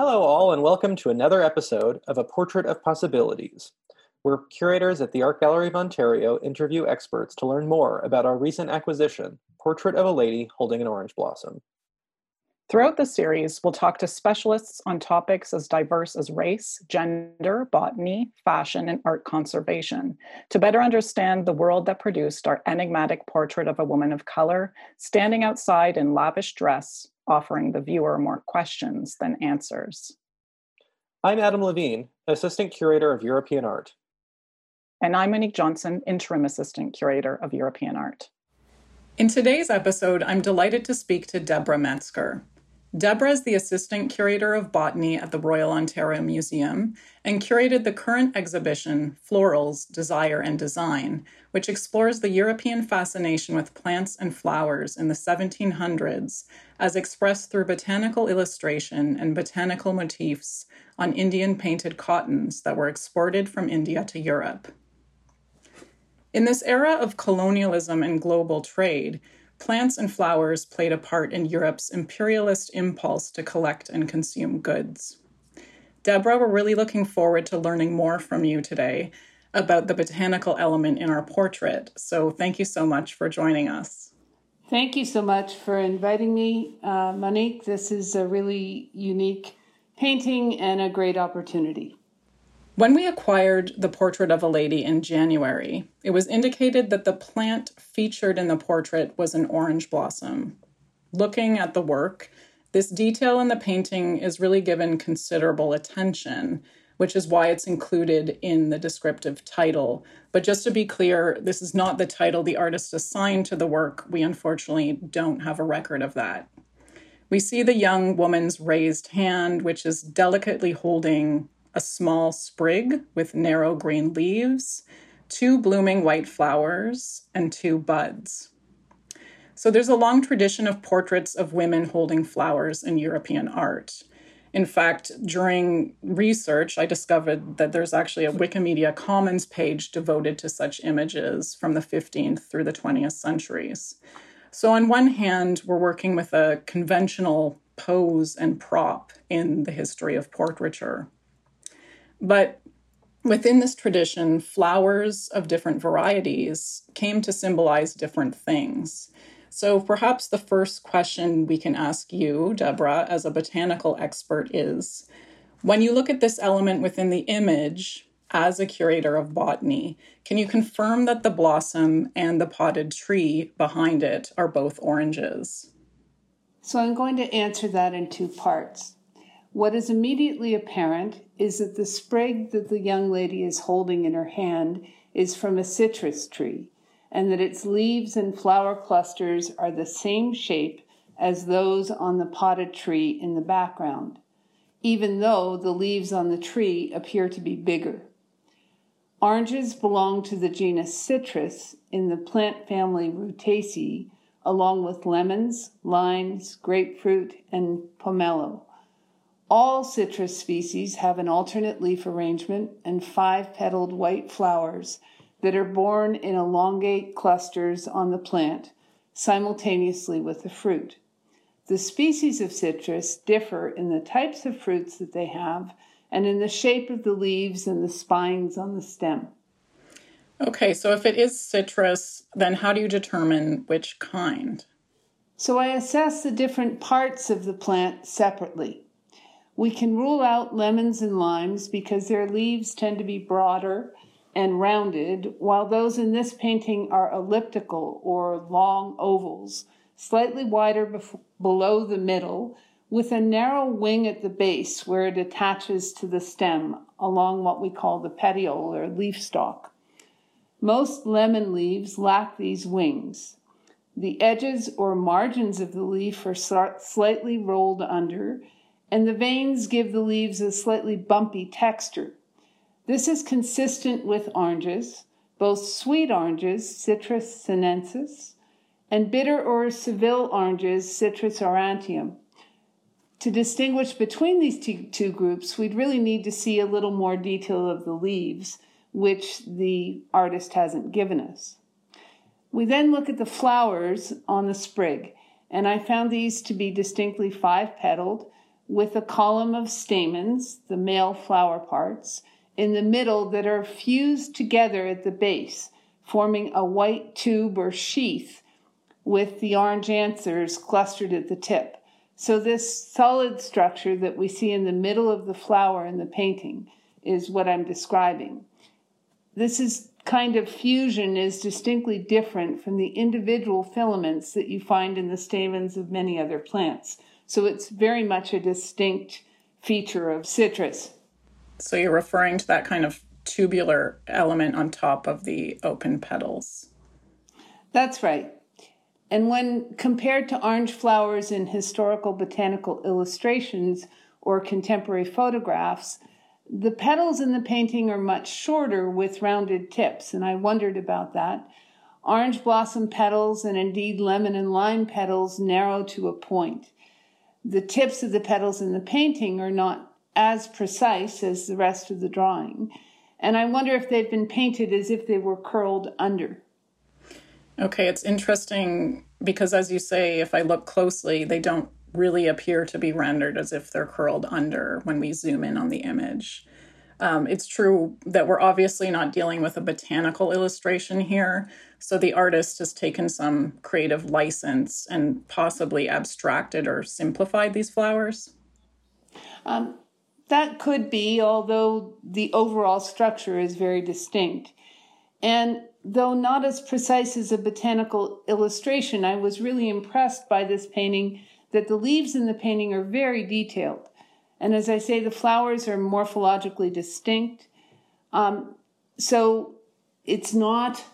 Hello, all, and welcome to another episode of A Portrait of Possibilities, where curators at the Art Gallery of Ontario interview experts to learn more about our recent acquisition, Portrait of a Lady Holding an Orange Blossom. Throughout the series, we'll talk to specialists on topics as diverse as race, gender, botany, fashion, and art conservation to better understand the world that produced our enigmatic portrait of a woman of color standing outside in lavish dress, offering the viewer more questions than answers. I'm Adam Levine, Assistant Curator of European Art. And I'm Monique Johnson, Interim Assistant Curator of European Art. In today's episode, I'm delighted to speak to Deborah Metzger. Deborah is the assistant curator of botany at the Royal Ontario Museum and curated the current exhibition, Florals, Desire and Design, which explores the European fascination with plants and flowers in the 1700s as expressed through botanical illustration and botanical motifs on Indian painted cottons that were exported from India to Europe. In this era of colonialism and global trade, plants and flowers played a part in Europe's imperialist impulse to collect and consume goods. Deborah, we're really looking forward to learning more from you today about the botanical element in our portrait. So thank you so much for joining us. Thank you so much for inviting me, uh, Monique. This is a really unique painting and a great opportunity. When we acquired the portrait of a lady in January, it was indicated that the plant featured in the portrait was an orange blossom. Looking at the work, this detail in the painting is really given considerable attention, which is why it's included in the descriptive title. But just to be clear, this is not the title the artist assigned to the work. We unfortunately don't have a record of that. We see the young woman's raised hand, which is delicately holding a small sprig with narrow green leaves, two blooming white flowers, and two buds. So there's a long tradition of portraits of women holding flowers in European art. In fact, during research, I discovered that there's actually a Wikimedia Commons page devoted to such images from the 15th through the 20th centuries. So, on one hand, we're working with a conventional pose and prop in the history of portraiture. But within this tradition, flowers of different varieties came to symbolize different things. So perhaps the first question we can ask you, Deborah, as a botanical expert is when you look at this element within the image, as a curator of botany, can you confirm that the blossom and the potted tree behind it are both oranges? So I'm going to answer that in two parts. What is immediately apparent is that the sprig that the young lady is holding in her hand is from a citrus tree, and that its leaves and flower clusters are the same shape as those on the potted tree in the background, even though the leaves on the tree appear to be bigger. Oranges belong to the genus Citrus in the plant family Rutaceae, along with lemons, limes, grapefruit, and pomelo. All citrus species have an alternate leaf arrangement and five petaled white flowers that are borne in elongate clusters on the plant simultaneously with the fruit. The species of citrus differ in the types of fruits that they have and in the shape of the leaves and the spines on the stem. Okay, so if it is citrus, then how do you determine which kind? So I assess the different parts of the plant separately. We can rule out lemons and limes because their leaves tend to be broader and rounded, while those in this painting are elliptical or long ovals, slightly wider bef- below the middle, with a narrow wing at the base where it attaches to the stem along what we call the petiole or leaf stalk. Most lemon leaves lack these wings. The edges or margins of the leaf are slightly rolled under and the veins give the leaves a slightly bumpy texture. This is consistent with oranges, both sweet oranges, Citrus sinensis, and bitter or Seville oranges, Citrus aurantium. To distinguish between these two, groups, we'd really need to see a little more detail of the leaves, which the artist hasn't given us. We then look at the flowers on the sprig, and I found these to be distinctly five petaled with a column of stamens, the male flower parts, in the middle that are fused together at the base, forming a white tube or sheath with the orange anthers clustered at the tip. So, this solid structure that we see in the middle of the flower in the painting is what I'm describing. This is kind of fusion is distinctly different from the individual filaments that you find in the stamens of many other plants. So it's very much a distinct feature of citrus. So you're referring to that kind of tubular element on top of the open petals. That's right. And when compared to orange flowers in historical botanical illustrations or contemporary photographs, the petals in the painting are much shorter with rounded tips, and I wondered about that. Orange blossom petals and indeed lemon and lime petals narrow to a point the tips of the petals in the painting are not as precise as the rest of the drawing. And I wonder if they've been painted as if they were curled under. Okay, it's interesting because, as you say, if I look closely, they don't really appear to be rendered as if they're curled under when we zoom in on the image. Um, it's true that we're obviously not dealing with a botanical illustration here. So the artist has taken some creative license and possibly abstracted or simplified these flowers. Um, that could be, although the overall structure is very distinct. And though not as precise as a botanical illustration, I was really impressed by this painting that the leaves in the painting are very detailed. And as I say, the flowers are morphologically distinct. Um, so it's not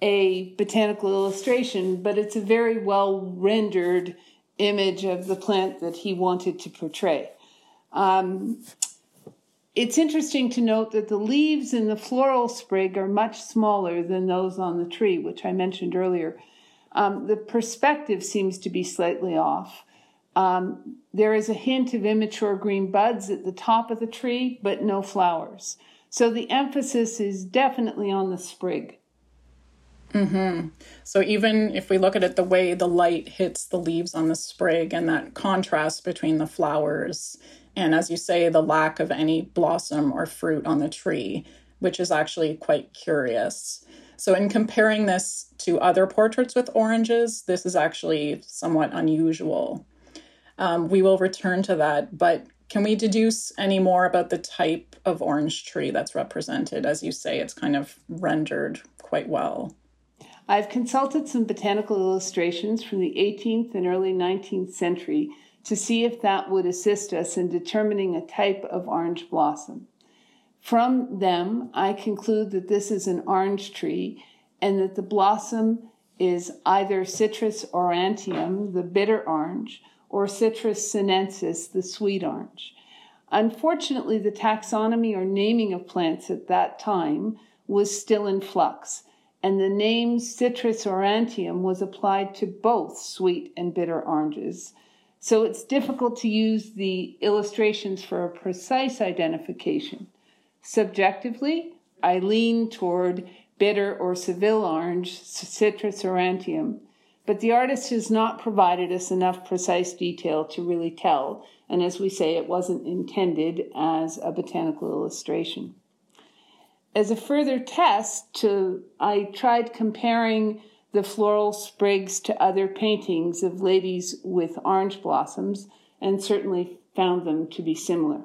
a botanical illustration, but it's a very well rendered image of the plant that he wanted to portray. Um, it's interesting to note that the leaves in the floral sprig are much smaller than those on the tree, which I mentioned earlier. Um, the perspective seems to be slightly off. Um, there is a hint of immature green buds at the top of the tree, but no flowers. So the emphasis is definitely on the sprig. Mm-hmm. So even if we look at it the way the light hits the leaves on the sprig and that contrast between the flowers and as you say the lack of any blossom or fruit on the tree, which is actually quite curious. So in comparing this to other portraits with oranges, this is actually somewhat unusual. Um, we will return to that, but can we deduce any more about the type of orange tree that's represented? As you say, it's kind of rendered quite well. I've consulted some botanical illustrations from the 18th and early 19th century to see if that would assist us in determining a type of orange blossom. From them, I conclude that this is an orange tree and that the blossom is either Citrus aurantium, the bitter orange, or Citrus sinensis, the sweet orange. Unfortunately, the taxonomy or naming of plants at that time was still in flux, and the name Citrus aurantium was applied to both sweet and bitter oranges. So it's difficult to use the illustrations for a precise identification. Subjectively, I lean toward bitter or Seville orange, Citrus aurantium, but the artist has not provided us enough precise detail to really tell, and as we say, it wasn't intended as a botanical illustration. As a further test, to, I tried comparing the floral sprigs to other paintings of ladies with orange blossoms and certainly found them to be similar.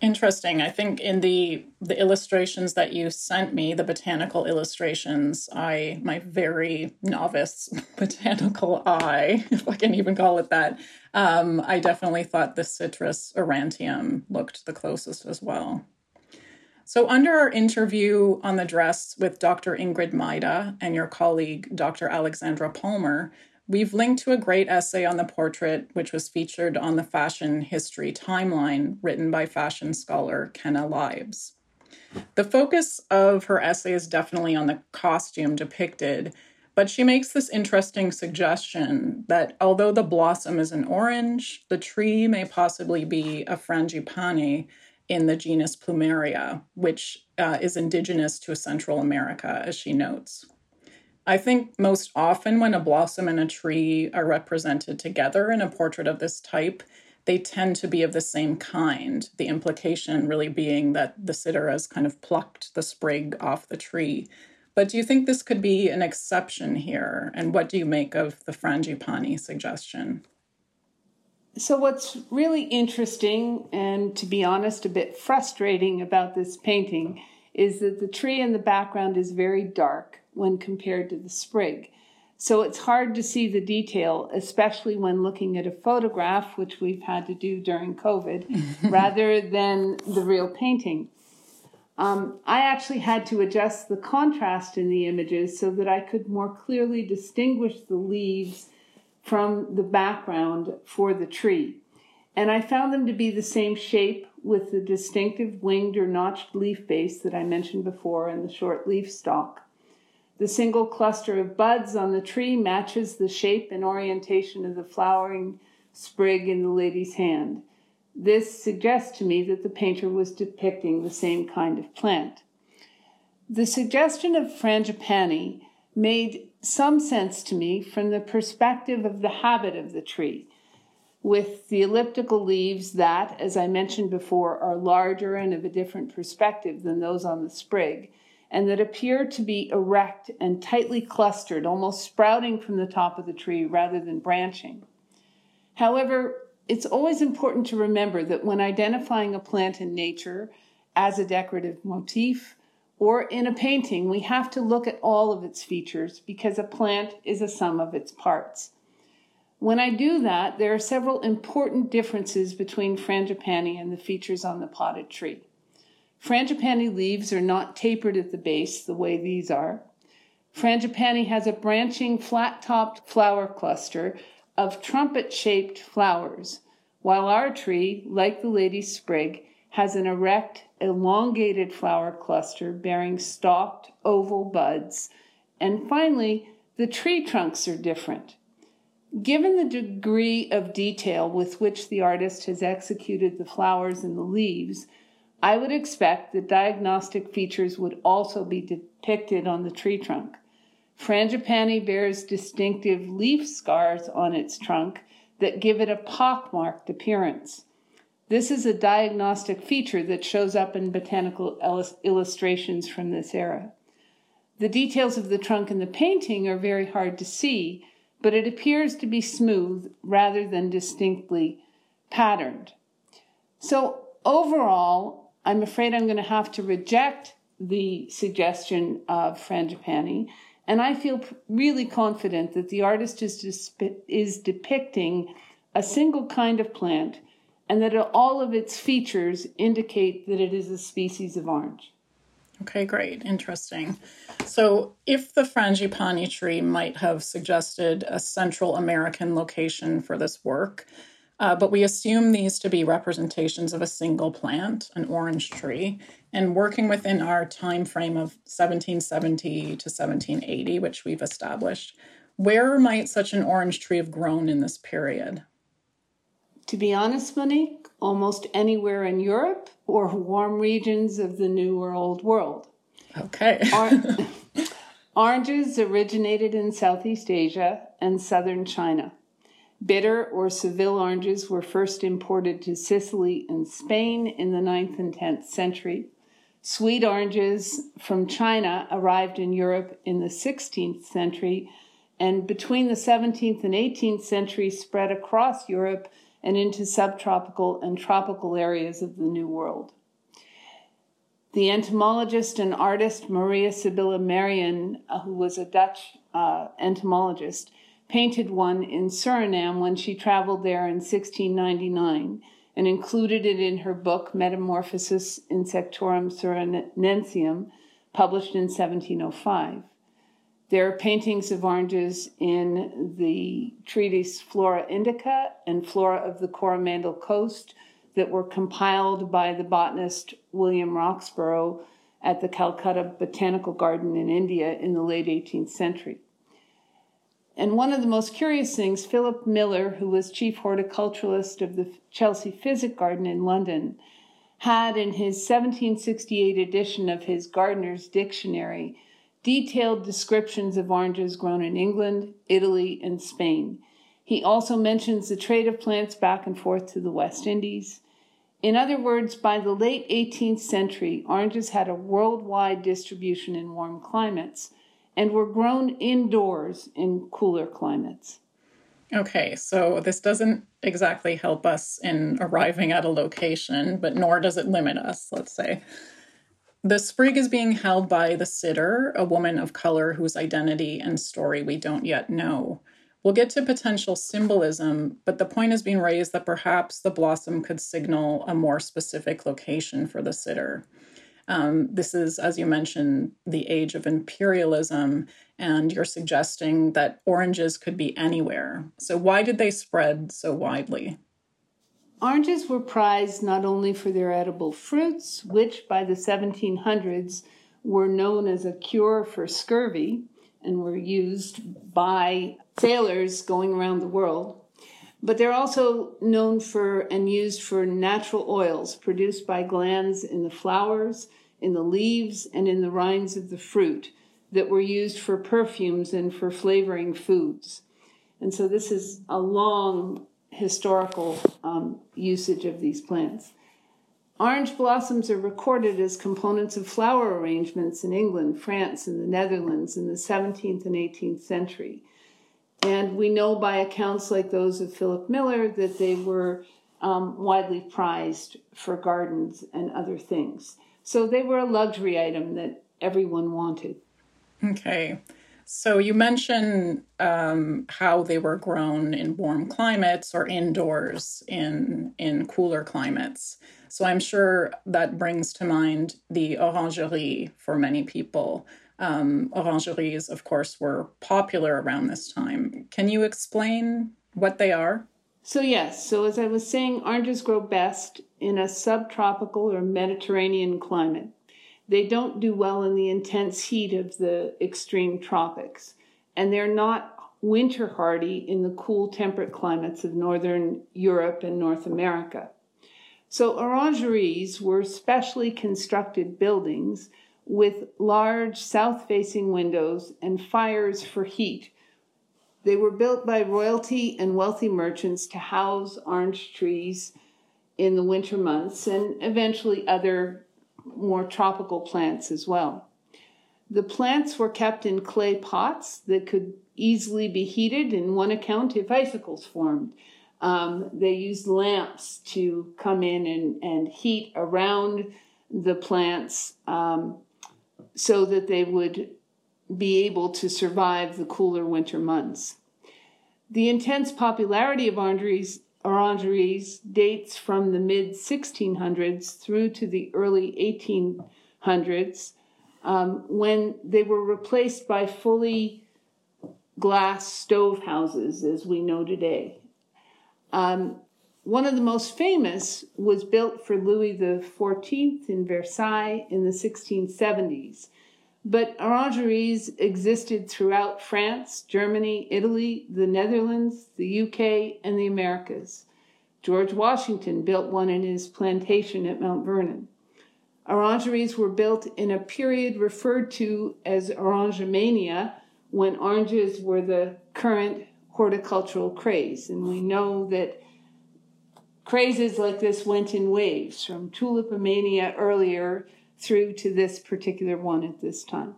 Interesting. I think in the the illustrations that you sent me, the botanical illustrations, I my very novice botanical eye, if I can even call it that, um, I definitely thought the citrus aurantium looked the closest as well. So, under our interview on the dress with Dr. Ingrid Mida and your colleague, Dr. Alexandra Palmer, We've linked to a great essay on the portrait, which was featured on the Fashion History Timeline, written by fashion scholar Kenna Libes. The focus of her essay is definitely on the costume depicted, but she makes this interesting suggestion that although the blossom is an orange, the tree may possibly be a frangipani in the genus Plumeria, which uh, is indigenous to Central America, as she notes. I think most often when a blossom and a tree are represented together in a portrait of this type, they tend to be of the same kind. The implication really being that the sitter has kind of plucked the sprig off the tree. But do you think this could be an exception here? And what do you make of the Frangipani suggestion? So, what's really interesting and to be honest, a bit frustrating about this painting is that the tree in the background is very dark when compared to the sprig. So it's hard to see the detail, especially when looking at a photograph, which we've had to do during COVID, rather than the real painting. Um, I actually had to adjust the contrast in the images so that I could more clearly distinguish the leaves from the background for the tree. And I found them to be the same shape with the distinctive winged or notched leaf base that I mentioned before and the short leaf stalk. The single cluster of buds on the tree matches the shape and orientation of the flowering sprig in the lady's hand. This suggests to me that the painter was depicting the same kind of plant. The suggestion of frangipani made some sense to me from the perspective of the habit of the tree, with the elliptical leaves that, as I mentioned before, are larger and of a different perspective than those on the sprig, and that appear to be erect and tightly clustered, almost sprouting from the top of the tree rather than branching. However, it's always important to remember that when identifying a plant in nature as a decorative motif or in a painting, we have to look at all of its features because a plant is a sum of its parts. When I do that, there are several important differences between frangipani and the features on the potted tree. Frangipani leaves are not tapered at the base the way these are. Frangipani has a branching, flat topped flower cluster of trumpet shaped flowers, while our tree, like the lady's sprig, has an erect, elongated flower cluster bearing stalked oval buds. And finally, the tree trunks are different. Given the degree of detail with which the artist has executed the flowers and the leaves, I would expect that diagnostic features would also be depicted on the tree trunk. Frangipani bears distinctive leaf scars on its trunk that give it a pockmarked appearance. This is a diagnostic feature that shows up in botanical illustrations from this era. The details of the trunk in the painting are very hard to see, but it appears to be smooth rather than distinctly patterned. So, overall, I'm afraid I'm going to have to reject the suggestion of Frangipani. And I feel really confident that the artist is, is depicting a single kind of plant and that all of its features indicate that it is a species of orange. Okay, great. Interesting. So, if the frangipani tree might have suggested a Central American location for this work, uh, but we assume these to be representations of a single plant, an orange tree, and working within our time frame of 1770 to 1780, which we've established. Where might such an orange tree have grown in this period? To be honest, Monique, almost anywhere in Europe or warm regions of the New or Old World. Okay. Or- oranges originated in Southeast Asia and southern China. Bitter or Seville oranges were first imported to Sicily and Spain in the 9th and 10th century. Sweet oranges from China arrived in Europe in the 16th century and between the 17th and 18th century spread across Europe and into subtropical and tropical areas of the New World. The entomologist and artist Maria Sibylla Merian, uh, who was a Dutch uh, entomologist, painted one in Suriname when she traveled there in 1699 and included it in her book Metamorphosis Insectorum Surinensium, published in 1705. There are paintings of oranges in the treatise Flora Indica and Flora of the Coromandel Coast that were compiled by the botanist William Roxburgh at the Calcutta Botanical Garden in India in the late 18th century. And one of the most curious things, Philip Miller, who was chief horticulturalist of the Chelsea Physic Garden in London, had in his 1768 edition of his Gardener's Dictionary detailed descriptions of oranges grown in England, Italy, and Spain. He also mentions the trade of plants back and forth to the West Indies. In other words, by the late 18th century, oranges had a worldwide distribution in warm climates and were grown indoors in cooler climates. Okay, so this doesn't exactly help us in arriving at a location, but nor does it limit us, let's say. The sprig is being held by the sitter, a woman of color whose identity and story we don't yet know. We'll get to potential symbolism, but the point is being raised that perhaps the blossom could signal a more specific location for the sitter. Um, this is, as you mentioned, the age of imperialism, and you're suggesting that oranges could be anywhere. So, why did they spread so widely? Oranges were prized not only for their edible fruits, which by the 1700s were known as a cure for scurvy and were used by sailors going around the world, but they're also known for and used for natural oils produced by glands in the flowers, in the leaves, and in the rinds of the fruit that were used for perfumes and for flavoring foods. And so this is a long historical um, usage of these plants. Orange blossoms are recorded as components of flower arrangements in England, France, and the Netherlands in the 17th and 18th century. And we know by accounts like those of Philip Miller that they were um, widely prized for gardens and other things. So they were a luxury item that everyone wanted. Okay. So you mentioned um, how they were grown in warm climates or indoors in in cooler climates. So I'm sure that brings to mind the orangerie for many people. Um, orangeries, of course, were popular around this time. Can you explain what they are? So yes. So as I was saying, oranges grow best in a subtropical or Mediterranean climate. They don't do well in the intense heat of the extreme tropics, and they're not winter hardy in the cool temperate climates of northern Europe and North America. So orangeries were specially constructed buildings with large south facing windows and fires for heat. They were built by royalty and wealthy merchants to house orange trees in the winter months and eventually other more tropical plants as well. The plants were kept in clay pots that could easily be heated, in one account, if icicles formed. Um, they used lamps to come in and, and heat around the plants um, so that they would be able to survive the cooler winter months. The intense popularity of orangeries orangeries dates from the mid 1600s through to the early 1800s um, when they were replaced by fully glass stove houses as we know today. Um, one of the most famous was built for Louis XIV in Versailles in the 1670s. But orangeries existed throughout France, Germany, Italy, the Netherlands, the UK, and the Americas. George Washington built one in his plantation at Mount Vernon. Orangeries were built in a period referred to as Orangemania, when oranges were the current horticultural craze. And we know that crazes like this went in waves from tulipomania earlier through to this particular one at this time.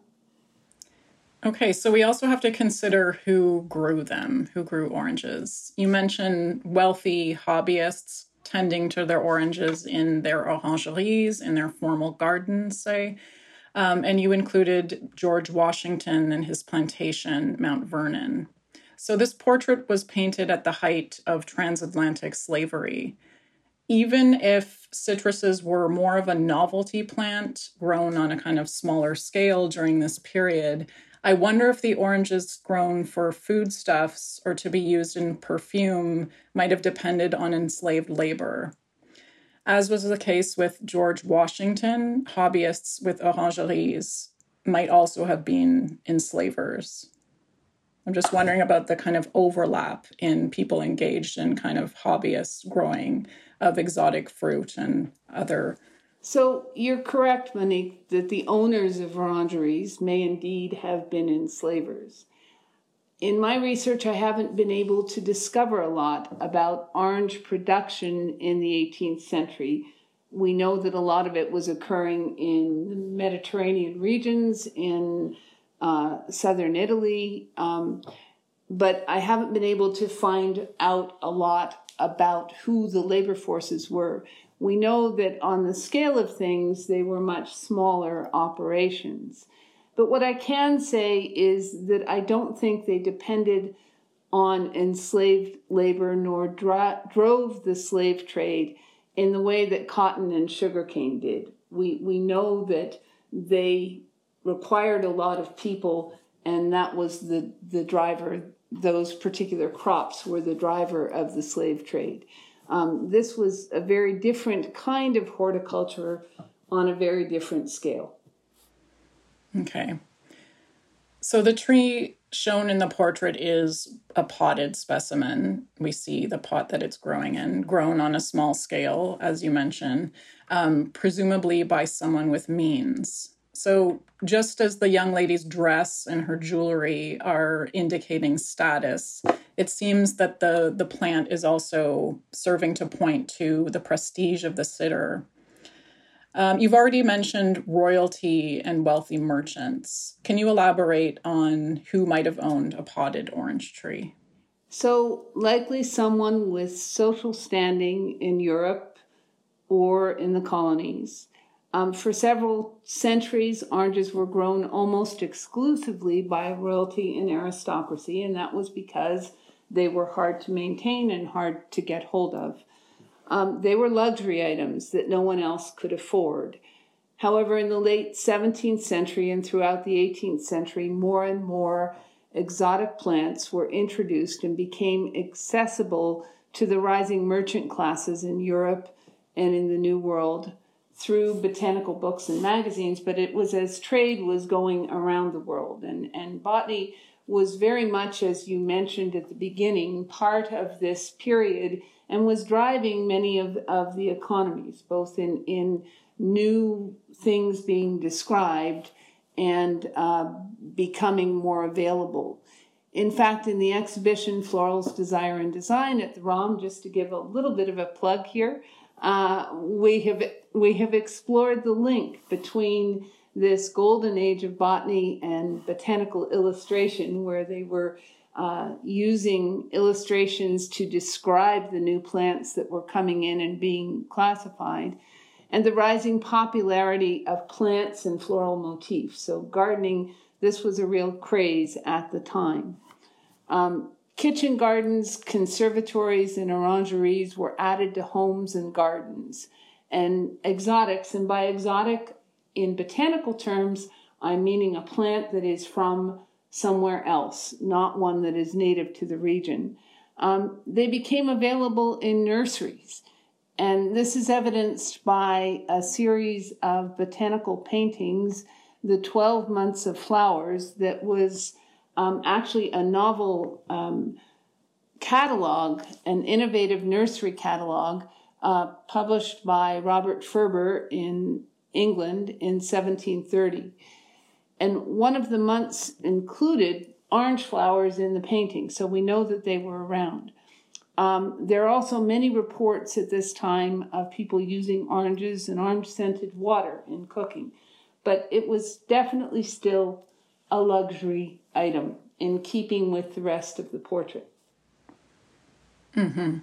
Okay, so we also have to consider who grew them, who grew oranges. You mentioned wealthy hobbyists tending to their oranges in their orangeries, in their formal gardens, say. Um, and you included George Washington and his plantation, Mount Vernon. So this portrait was painted at the height of transatlantic slavery even if citruses were more of a novelty plant grown on a kind of smaller scale during this period, I wonder if the oranges grown for foodstuffs or to be used in perfume might have depended on enslaved labor. As was the case with George Washington, hobbyists with orangeries might also have been enslavers. I'm just wondering about the kind of overlap in people engaged in kind of hobbyist growing of exotic fruit and other. So you're correct, Monique, that the owners of orangeries may indeed have been enslavers. in my research, I haven't been able to discover a lot about orange production in the 18th century. We know that a lot of it was occurring in the Mediterranean regions, in uh, southern Italy, um, but I haven't been able to find out a lot about who the labor forces were. We know that on the scale of things, they were much smaller operations. But what I can say is that I don't think they depended on enslaved labor nor drove the slave trade in the way that cotton and sugarcane did. We, we know that they required a lot of people, and that was the, the driver. Those particular crops were the driver of the slave trade. Um, this was a very different kind of horticulture on a very different scale. Okay. So the tree shown in the portrait is a potted specimen. We see the pot that it's growing in, grown on a small scale, as you mentioned, um, presumably by someone with means. So, just as the young lady's dress and her jewelry are indicating status, it seems that the, the plant is also serving to point to the prestige of the sitter um, you've already mentioned royalty and wealthy merchants. Can you elaborate on who might have owned a potted orange tree? So, likely someone with social standing in Europe or in the colonies. Um, for several centuries, oranges were grown almost exclusively by royalty and aristocracy, and that was because they were hard to maintain and hard to get hold of. Um, they were luxury items that no one else could afford. However, in the late 17th century and throughout the 18th century, more and more exotic plants were introduced and became accessible to the rising merchant classes in Europe and in the New World through botanical books and magazines, but it was as trade was going around the world. And, and botany was very much, as you mentioned at the beginning, part of this period and was driving many of, of the economies, both in, in new things being described and uh, becoming more available. In fact, in the exhibition Florals Desire and Design at the ROM, just to give a little bit of a plug here, uh, we have we have explored the link between this golden age of botany and botanical illustration, where they were uh, using illustrations to describe the new plants that were coming in and being classified, and the rising popularity of plants and floral motifs. So, gardening, this was a real craze at the time. Um, kitchen gardens, conservatories, and orangeries were added to homes and gardens. And exotics, and by exotic in botanical terms, I'm meaning a plant that is from somewhere else, not one that is native to the region. Um, they became available in nurseries. And this is evidenced by a series of botanical paintings, The 12 Months of Flowers, that was um, actually a novel um, catalog, an innovative nursery catalog, uh, published by Robert Furber in England in 1730. And one of the months included orange flowers in the painting, so we know that they were around. Um, there are also many reports at this time of people using oranges and orange scented water in cooking, but it was definitely still a luxury item in keeping with the rest of the portrait. Mm-hmm.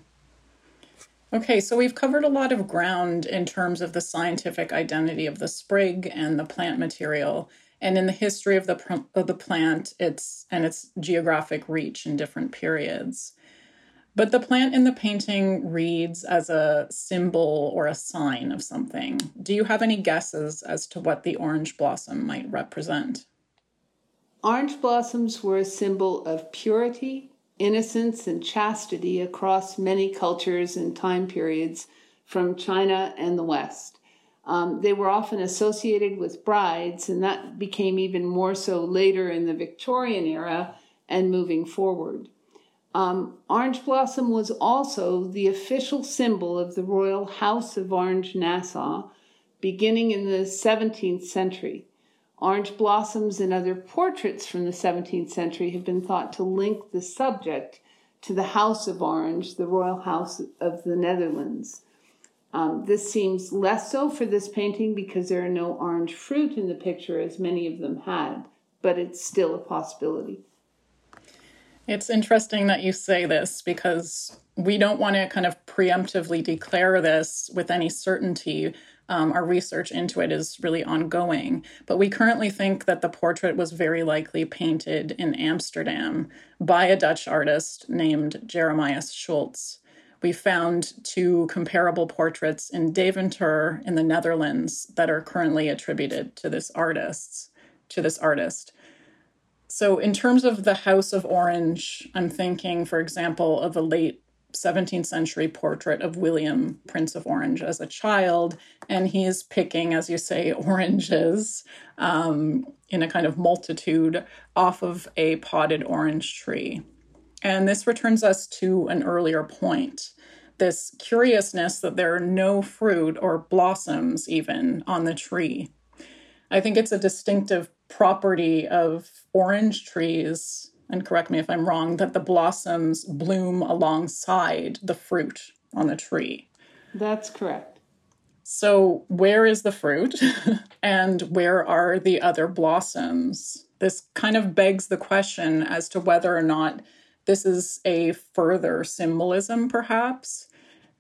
Okay, so we've covered a lot of ground in terms of the scientific identity of the sprig and the plant material and in the history of the of the plant its and its geographic reach in different periods but the plant in the painting reads as a symbol or a sign of something do you have any guesses as to what the orange blossom might represent orange blossoms were a symbol of purity innocence and chastity across many cultures and time periods from china and the west um, they were often associated with brides, and that became even more so later in the Victorian era and moving forward. Um, orange blossom was also the official symbol of the royal House of Orange Nassau, beginning in the 17th century. Orange blossoms and other portraits from the 17th century have been thought to link the subject to the House of Orange, the royal house of the Netherlands. Um, this seems less so for this painting because there are no orange fruit in the picture, as many of them had, but it's still a possibility. It's interesting that you say this because we don't want to kind of preemptively declare this with any certainty. Um, our research into it is really ongoing, but we currently think that the portrait was very likely painted in Amsterdam by a Dutch artist named Jeremias Schultz. We found two comparable portraits in Deventer in the Netherlands that are currently attributed to this artist. To this artist. So, in terms of the House of Orange, I'm thinking, for example, of a late 17th century portrait of William, Prince of Orange, as a child, and he is picking, as you say, oranges um, in a kind of multitude off of a potted orange tree. And this returns us to an earlier point this curiousness that there are no fruit or blossoms even on the tree. I think it's a distinctive property of orange trees, and correct me if I'm wrong, that the blossoms bloom alongside the fruit on the tree. That's correct. So, where is the fruit and where are the other blossoms? This kind of begs the question as to whether or not this is a further symbolism, perhaps,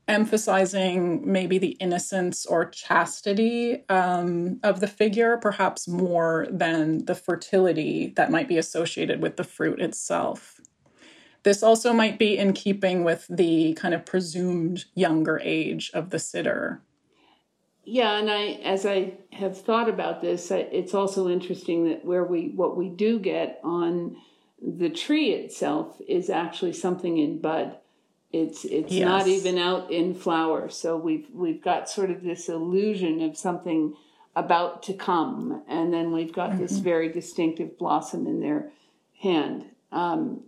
emphasizing maybe the innocence or chastity um, of the figure, perhaps more than the fertility that might be associated with the fruit itself. This also might be in keeping with the kind of presumed younger age of the sitter. Yeah, and I, as I have thought about this, it's also interesting that where we, what we do get on the tree itself is actually something in bud. It's it's yes. not even out in flower. So we've we've got sort of this illusion of something about to come, and then we've got mm-hmm. this very distinctive blossom in their hand. Um,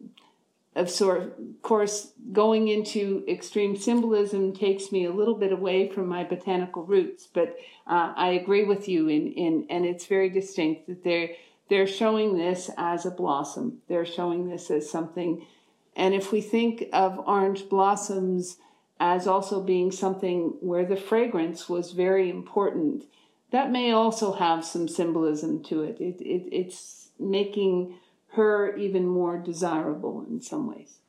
of sort of course, going into extreme symbolism takes me a little bit away from my botanical roots, but uh, I agree with you in in and it's very distinct that they're they're showing this as a blossom. They're showing this as something. And if we think of orange blossoms as also being something where the fragrance was very important, that may also have some symbolism to it. it, it it's making her even more desirable in some ways.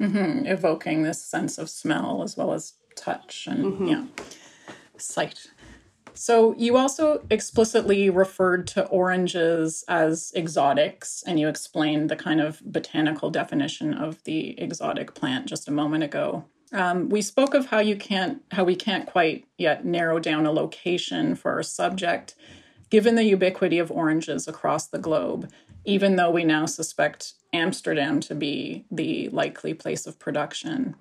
Mm-hmm. Evoking this sense of smell as well as touch and mm-hmm. yeah, sight. So, you also explicitly referred to oranges as exotics, and you explained the kind of botanical definition of the exotic plant just a moment ago. Um, we spoke of how you can't, how we can't quite yet narrow down a location for our subject, given the ubiquity of oranges across the globe. Even though we now suspect Amsterdam to be the likely place of production.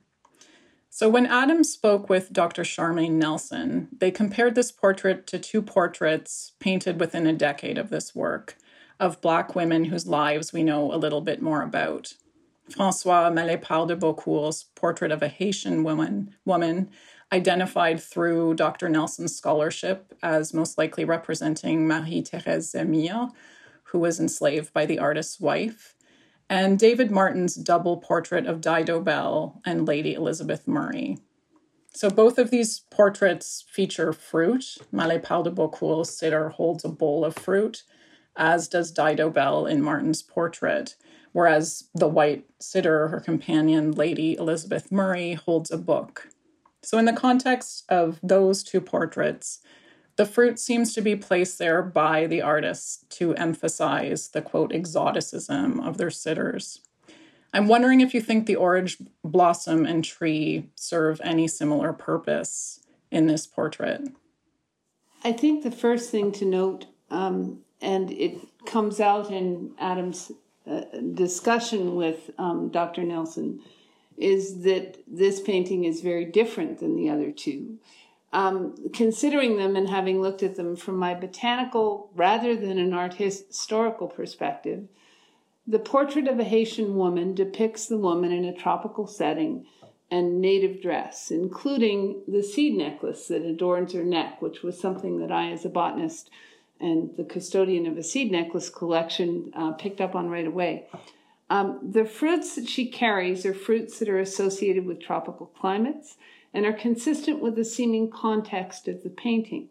So, when Adam spoke with Dr. Charmaine Nelson, they compared this portrait to two portraits painted within a decade of this work of Black women whose lives we know a little bit more about. Francois Malépart de Beaucourt's portrait of a Haitian woman, woman identified through Dr. Nelson's scholarship as most likely representing Marie Thérèse Zemire, who was enslaved by the artist's wife, and David Martin's double portrait of Dido Belle and Lady Elizabeth Murray. So both of these portraits feature fruit. Malépart de sitter holds a bowl of fruit, as does Dido Belle in Martin's portrait, whereas the white sitter, her companion, Lady Elizabeth Murray, holds a book. So in the context of those two portraits, the fruit seems to be placed there by the artists to emphasize the quote exoticism of their sitters. I'm wondering if you think the orange blossom and tree serve any similar purpose in this portrait. I think the first thing to note, um, and it comes out in Adam's uh, discussion with um, Dr. Nelson, is that this painting is very different than the other two um, considering them and having looked at them from my botanical rather than an art historical perspective, the portrait of a Haitian woman depicts the woman in a tropical setting and native dress, including the seed necklace that adorns her neck, which was something that I, as a botanist, and the custodian of a seed necklace collection uh, picked up on right away. Um, the fruits that she carries are fruits that are associated with tropical climates and are consistent with the seeming context of the painting.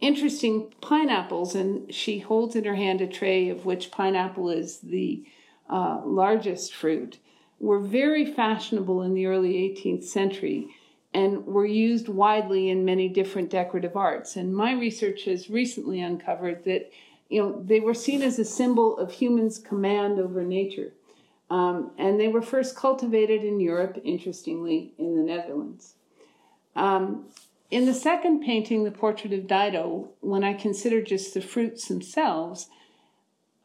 Interesting pineapples, and she holds in her hand a tray of which pineapple is the uh, largest fruit, were very fashionable in the early 18th century and were used widely in many different decorative arts. And my research has recently uncovered that you know they were seen as a symbol of humans' command over nature. Um, and they were first cultivated in Europe, interestingly, in the Netherlands. Um, in the second painting, the portrait of Dido, when I consider just the fruits themselves,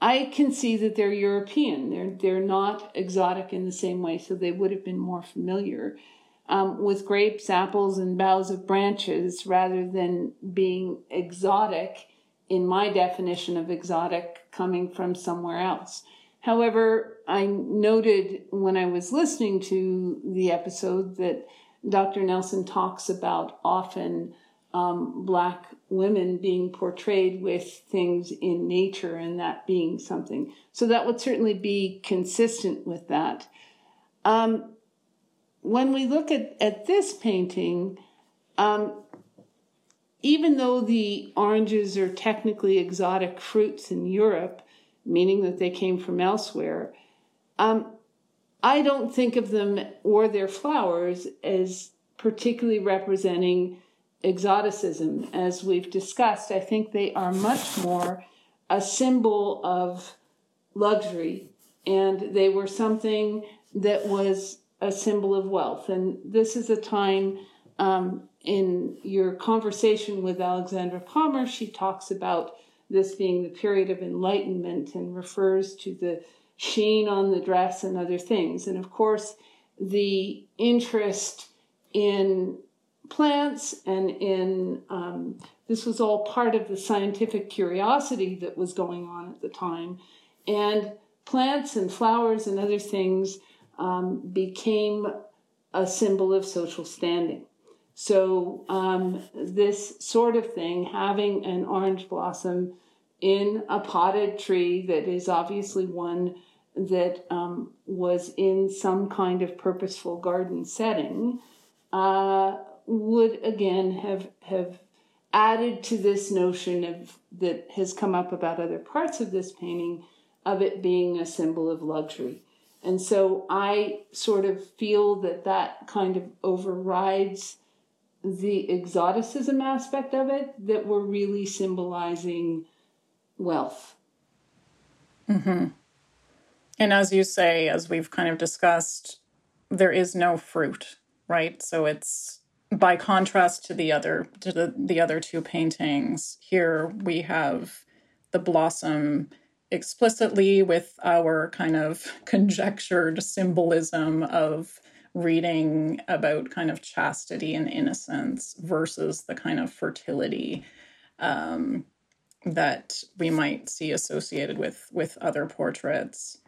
I can see that they're European. They're they're not exotic in the same way, so they would have been more familiar um, with grapes, apples, and boughs of branches, rather than being exotic in my definition of exotic coming from somewhere else. However, I noted when I was listening to the episode that Dr. Nelson talks about often um, Black women being portrayed with things in nature and that being something. So that would certainly be consistent with that. Um, when we look at, at this painting, um, even though the oranges are technically exotic fruits in Europe, meaning that they came from elsewhere, um, I don't think of them or their flowers as particularly representing exoticism. As we've discussed, I think they are much more a symbol of luxury, and they were something that was a symbol of wealth. And this is a time um, in your conversation with Alexandra Palmer, she talks about this being the period of enlightenment and refers to the sheen on the dress and other things. And of course, the interest in plants and in um, this was all part of the scientific curiosity that was going on at the time. And plants and flowers and other things um, became a symbol of social standing. So, um, this sort of thing, having an orange blossom in a potted tree that is obviously one that um, was in some kind of purposeful garden setting, uh, would again have have added to this notion of that has come up about other parts of this painting of it being a symbol of luxury. And so I sort of feel that that kind of overrides the exoticism aspect of it, that we're really symbolizing wealth. Mm-hmm. And as you say, as we've kind of discussed, there is no fruit, right? So it's by contrast to the other to the, the other two paintings, here we have the blossom explicitly with our kind of conjectured symbolism of reading about kind of chastity and innocence versus the kind of fertility um, that we might see associated with with other portraits.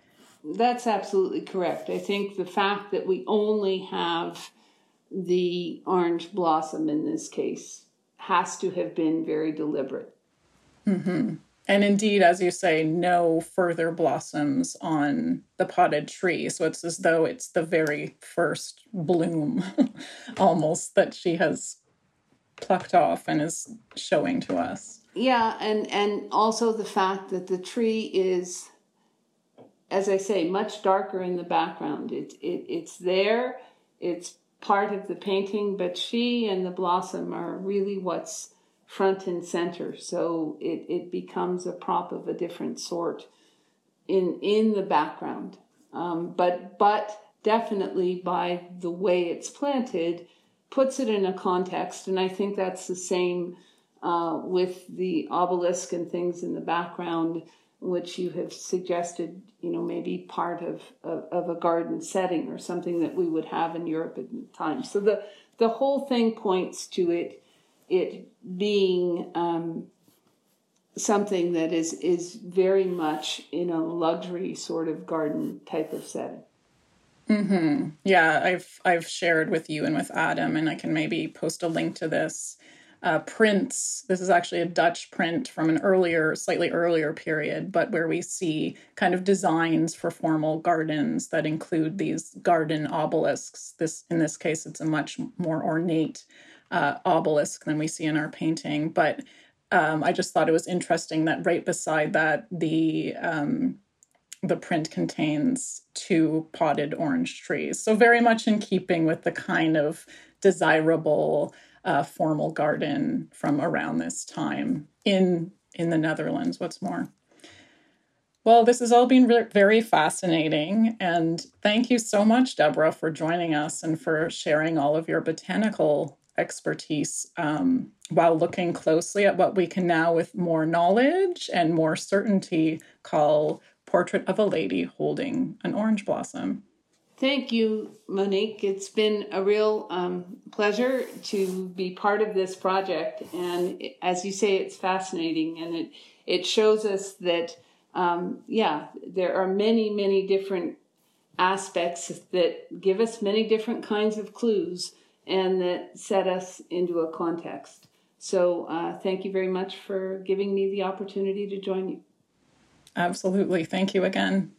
That's absolutely correct. I think the fact that we only have the orange blossom in this case has to have been very deliberate. Mm-hmm. And indeed, as you say, no further blossoms on the potted tree. So it's as though it's the very first bloom almost that she has plucked off and is showing to us. Yeah, and and also the fact that the tree is as I say, much darker in the background. It, it it's there, it's part of the painting, but she and the blossom are really what's front and center. So it, it becomes a prop of a different sort in in the background. Um, but but definitely by the way it's planted puts it in a context, and I think that's the same uh, with the obelisk and things in the background, which you have suggested, you know, maybe part of, of, of a garden setting or something that we would have in Europe at the time. So the the whole thing points to it it being um, something that is is very much in a luxury sort of garden type of setting. Mm-hmm. Yeah, I've I've shared with you and with Adam, and I can maybe post a link to this uh, prints. This is actually a Dutch print from an earlier, slightly earlier period, but where we see kind of designs for formal gardens that include these garden obelisks. This, in this case, it's a much more ornate uh, obelisk than we see in our painting. But um, I just thought it was interesting that right beside that, the um, the print contains two potted orange trees. So very much in keeping with the kind of desirable uh, formal garden from around this time in in the Netherlands. What's more. Well, this has all been re- very fascinating. And thank you so much, Deborah, for joining us and for sharing all of your botanical expertise um, while looking closely at what we can now, with more knowledge and more certainty, call Portrait of a Lady Holding an Orange Blossom. Thank you, Monique. It's been a real um, pleasure to be part of this project. And as you say, it's fascinating and it, it shows us that, um, yeah, there are many, many different aspects that give us many different kinds of clues and that set us into a context. So uh, thank you very much for giving me the opportunity to join you. Absolutely. Thank you again.